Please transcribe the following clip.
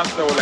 massa voladita